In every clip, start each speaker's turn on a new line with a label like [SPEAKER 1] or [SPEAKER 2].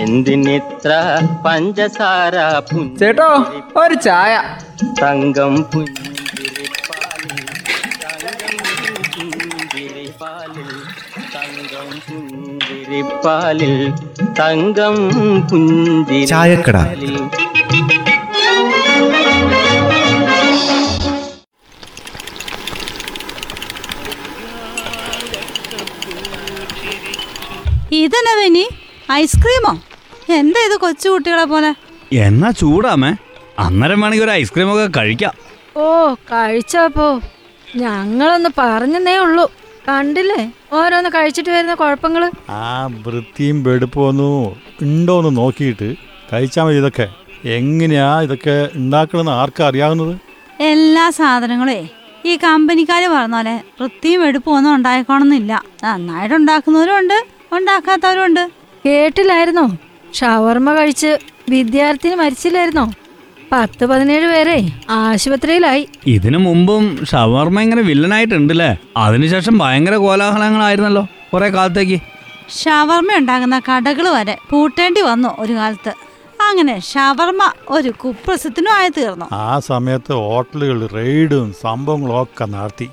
[SPEAKER 1] എന്തിനിത്ര പഞ്ചസാര
[SPEAKER 2] ചേട്ടോ ഒരു ചായ
[SPEAKER 1] തങ്കം പുഞ്ചിരിപ്പാലിൽ തങ്കം പുഞ്ചിരിപ്പാലിൽ തങ്കം പുഞ്ചിരി തങ്കം
[SPEAKER 3] ചായക്കട.
[SPEAKER 1] പുഞ്ചിരിപ്പാലിൽ
[SPEAKER 4] ഇതന്നെ വിനി ഐസ്ക്രീമോ? എന്താ ഇത് കൊച്ചു കുട്ടികളെ പോലെ?
[SPEAKER 5] എന്നാ ചൂടാമേ അന്നേരം വേണമെങ്കിൽ ഒരു ഐസ്ക്രീം ഒക്കെ കഴിക്കാം.
[SPEAKER 6] ഓ കഴിച്ചപ്പോ ഞങ്ങളൊന്ന് പറഞ്ഞെന്നേ ഉള്ളൂ. കണ്ടില്ലേ? ഓരോന്ന് കഴിച്ചിട്ട് വരുന്ന കുഴപ്പങ്ങൾ.
[SPEAKER 7] ആ വൃത്തിയും വെടുപ്പൊന്നും ഉണ്ടോന്ന് നോക്കിയിട്ട് കഴിച്ചാൽ മതി ഇതൊക്കെ. എങ്ങനെയാ ഇതൊക്കെ ഉണ്ടാക്കണമെന്ന് ആർക്കാ അറിയാവുന്നത്?
[SPEAKER 4] എല്ലാ സാധനങ്ങളേ ഈ കമ്പനിക്കാര് പറഞ്ഞ പോലെ വൃത്തിയും വെടുപ്പൊന്നും ഉണ്ടായിക്കോണമെന്നില്ല നന്നായിട്ട് ഉണ്ടാക്കുന്നവരും ഉണ്ട് ഉണ്ടാക്കാത്തവരും ഉണ്ട്.
[SPEAKER 6] കേട്ടില്ലായിരുന്നോ? ഷവർമ്മ കഴിച്ച് വിദ്യാർത്ഥിനി മരിച്ചില്ലായിരുന്നോ? പത്ത് പതിനേഴ് പേരെ ആശുപത്രിയിലായി.
[SPEAKER 5] ഇതിനു മുമ്പും ഷവർമ്മ ഇങ്ങനെ വില്ലനായിട്ടുണ്ടല്ലേ? അതിനുശേഷം ഭയങ്കര കോലാഹലങ്ങളായിരുന്നല്ലോ കുറെ കാലത്തേക്ക്.
[SPEAKER 4] ഷവർമ്മ ഉണ്ടാകുന്ന കടകൾ വരെ പൂട്ടേണ്ടി വന്നു ഒരു കാലത്ത്. അങ്ങനെ ഷവർമ്മ ഒരു കുപ്രസിദ്ധനും ആയി തീർന്നു.
[SPEAKER 7] ആ സമയത്ത് ഹോട്ടലുകൾ റെയ്ഡും സംഭവങ്ങളും ഒക്കെ നടത്തി.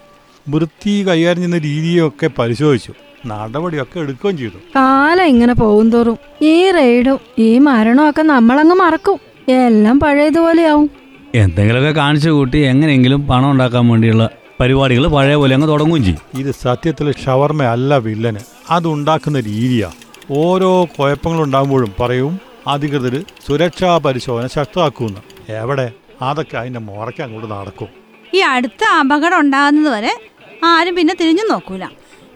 [SPEAKER 7] വൃത്തി കൈകാര്യം ചെയ്യുന്ന രീതിയൊക്കെ പരിശോധിച്ചു. നടപടിയൊക്കെ എടുക്കുകയും ചെയ്തു.
[SPEAKER 6] കാലം ഇങ്ങനെ പോകും തോറും ഈ റെയ്ഡും ഈ മരണവും ഒക്കെ നമ്മളങ്ങ് മറക്കും. എല്ലാം പഴയതുപോലെയാവും.
[SPEAKER 5] എന്തെങ്കിലുമൊക്കെ കാണിച്ചു കൂട്ടി എങ്ങനെയെങ്കിലും പണം ഉണ്ടാക്കാൻ വേണ്ടിയുള്ള പരിപാടികൾ പഴയ പോലെ അങ്ങ് തുടങ്ങുകയും ചെയ്യും.
[SPEAKER 7] ഇത് സത്യത്തിൽ ഷവർമ അല്ല വില്ലന്. അത് ഉണ്ടാക്കുന്ന രീതിയാ. ഓരോ കുഴപ്പങ്ങളുണ്ടാകുമ്പോഴും പറയും അധികൃതർ സുരക്ഷാ പരിശോധന ശക്തമാക്കുമെന്ന്. എവിടെ? അതൊക്കെ അതിന്റെ മുറയ്ക്ക് അങ്ങോട്ട് നടക്കും.
[SPEAKER 4] ഈ അടുത്ത അപകടം ഉണ്ടാകുന്നത് വരെ ആരും പിന്നെ തിരിഞ്ഞു നോക്കൂല.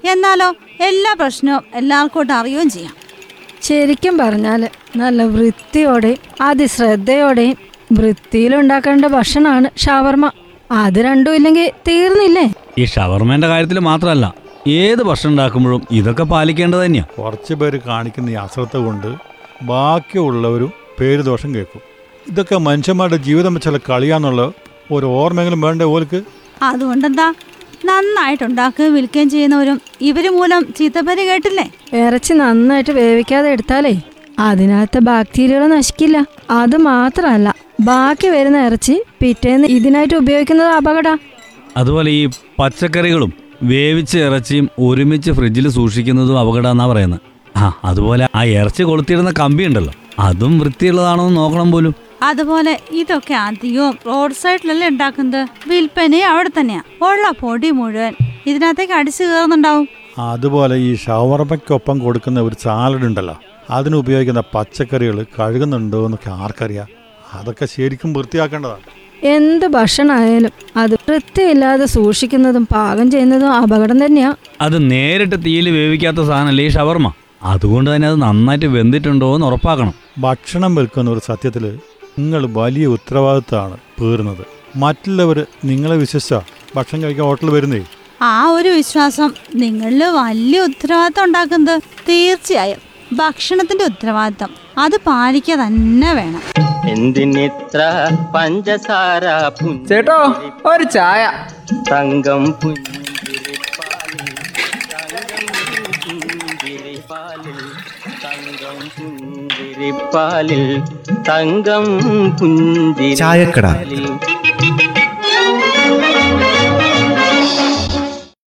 [SPEAKER 4] എന്നാലോ എല്ലാ പ്രശ്നവും എല്ലാവർക്കും അറിയുകയും ചെയ്യാം.
[SPEAKER 6] ശരിക്കും പറഞ്ഞാൽ നല്ല വൃത്തിയോടെയും അതിശ്രദ്ധയോടെയും വൃത്തിയിലുണ്ടാക്കേണ്ട ഭക്ഷണമാണ് ഷവർമ്മ അത് രണ്ടും ഇല്ലെങ്കിൽ തീർന്നില്ലേ?
[SPEAKER 5] ഈ ഷവർമേന്റെ കാര്യത്തിൽ മാത്രമല്ല ഏത് ഭക്ഷണം ഉണ്ടാക്കുമ്പോഴും ഇതൊക്കെ പാലിക്കേണ്ടത് തന്നെയാ.
[SPEAKER 7] കുറച്ച് പേര് കാണിക്കുന്ന ഈ അശ്രദ്ധ കൊണ്ട് ബാക്കിയുള്ളവരും പേര് ദോഷം കേൾക്കും. ഇതൊക്കെ മനുഷ്യന്മാരുടെ ജീവിതം വെച്ചാൽ കളിയാന്നുള്ള ഒരു ഓർമ്മയെങ്കിലും വേണ്ട ഓർക്ക്
[SPEAKER 4] അതുകൊണ്ടെന്താ? നന്നായിട്ടുണ്ടാക്കുകയും വിൽക്കുകയും ചെയ്യുന്നവരും ഇവർ മൂലം ചീത്തപ്പേര് കേട്ടില്ലേ?
[SPEAKER 6] ഇറച്ചി നന്നായിട്ട് വേവിക്കാതെ എടുത്താലേ അതിനകത്ത് ബാക്ടീരിയകൾ നശിക്കില്ല. അത് മാത്രമല്ല ബാക്കി വരുന്ന ഇറച്ചി പിറ്റേന്ന് ഇതിനായിട്ട് ഉപയോഗിക്കുന്നത് അപകട.
[SPEAKER 5] അതുപോലെ ഈ പച്ചക്കറികളും വേവിച്ച ഇറച്ചിയും ഒരുമിച്ച് ഫ്രിഡ്ജിൽ സൂക്ഷിക്കുന്നതും അപകടമെന്നാ പറയുന്നത്. ആ അതുപോലെ ആ ഇറച്ചി കൊളുത്തിയിടുന്ന കമ്പി ഉണ്ടല്ലോ അതും വൃത്തിയുള്ളതാണോ എന്ന് നോക്കണം പോലും.
[SPEAKER 4] അതുപോലെ ഇതൊക്കെ അധികവും റോഡ് സൈഡിലല്ലേ ഉണ്ടാക്കുന്നത്? വിൽപ്പനയും അവിടെ തന്നെയാ. ഉള്ള പൊടി മുഴുവൻ ഇതിനകത്തേക്ക് അടിച്ചു കയറുന്നുണ്ടാവും.
[SPEAKER 7] അതുപോലെ ഈ ഷവർമ്മയ്ക്കൊപ്പം കൊടുക്കുന്ന ഒരു സാലഡ് ഉണ്ടല്ലോ അതിന് ഉപയോഗിക്കുന്ന പച്ചക്കറികൾ കഴുകുന്നുണ്ടോ എന്നൊക്കെ ആർക്കറിയാം? അതൊക്കെ ശരിക്കും വൃത്തിയാക്കേണ്ടതാണ്.
[SPEAKER 6] എന്ത് ഭക്ഷണമായാലും അത് വൃത്തിയില്ലാതെ സൂക്ഷിക്കുന്നതും പാകം ചെയ്യുന്നതും അപകടം തന്നെയാ.
[SPEAKER 5] അത് നേരിട്ട് തീയിൽ വേവിക്കാത്ത സാധനമല്ലേ ഈ ഷവർമ്മ അതുകൊണ്ട് തന്നെ അത് നന്നായിട്ട് വെന്തിട്ടുണ്ടോ എന്ന് ഉറപ്പാക്കണം.
[SPEAKER 7] ഭക്ഷണം വിൽക്കുന്ന ഒരു സത്യത്തിൽ നിങ്ങൾ വലിയ ഉത്തരവാദിത്തമാണ് പേറുന്നത്. മറ്റുള്ളവർ നിങ്ങളെ വിശ്വസിച്ച ഭക്ഷണം കഴിക്കാൻ ഹോട്ടലിൽ വരുന്നേ?
[SPEAKER 4] ആ ഒരു വിശ്വാസം നിങ്ങളിൽ വലിയ ഉത്തരവാദിത്തം ഉണ്ടാക്കുന്നത് തീർച്ചയായും ഭക്ഷണത്തിന്റെ ഉത്തരവാദിത്തം. അത് പാലിക്കുക തന്നെ വേണം.
[SPEAKER 1] എന്തിനിത്ര പഞ്ചസാര
[SPEAKER 2] ചേട്ടോ ഒരു ചായ.
[SPEAKER 1] തങ്കം പുഞ്ചിരിപ്പാലിൽ തങ്കം പുഞ്ചിരിപ്പാലിൽ തങ്കം പുഞ്ചിരി
[SPEAKER 3] ചായക്കട.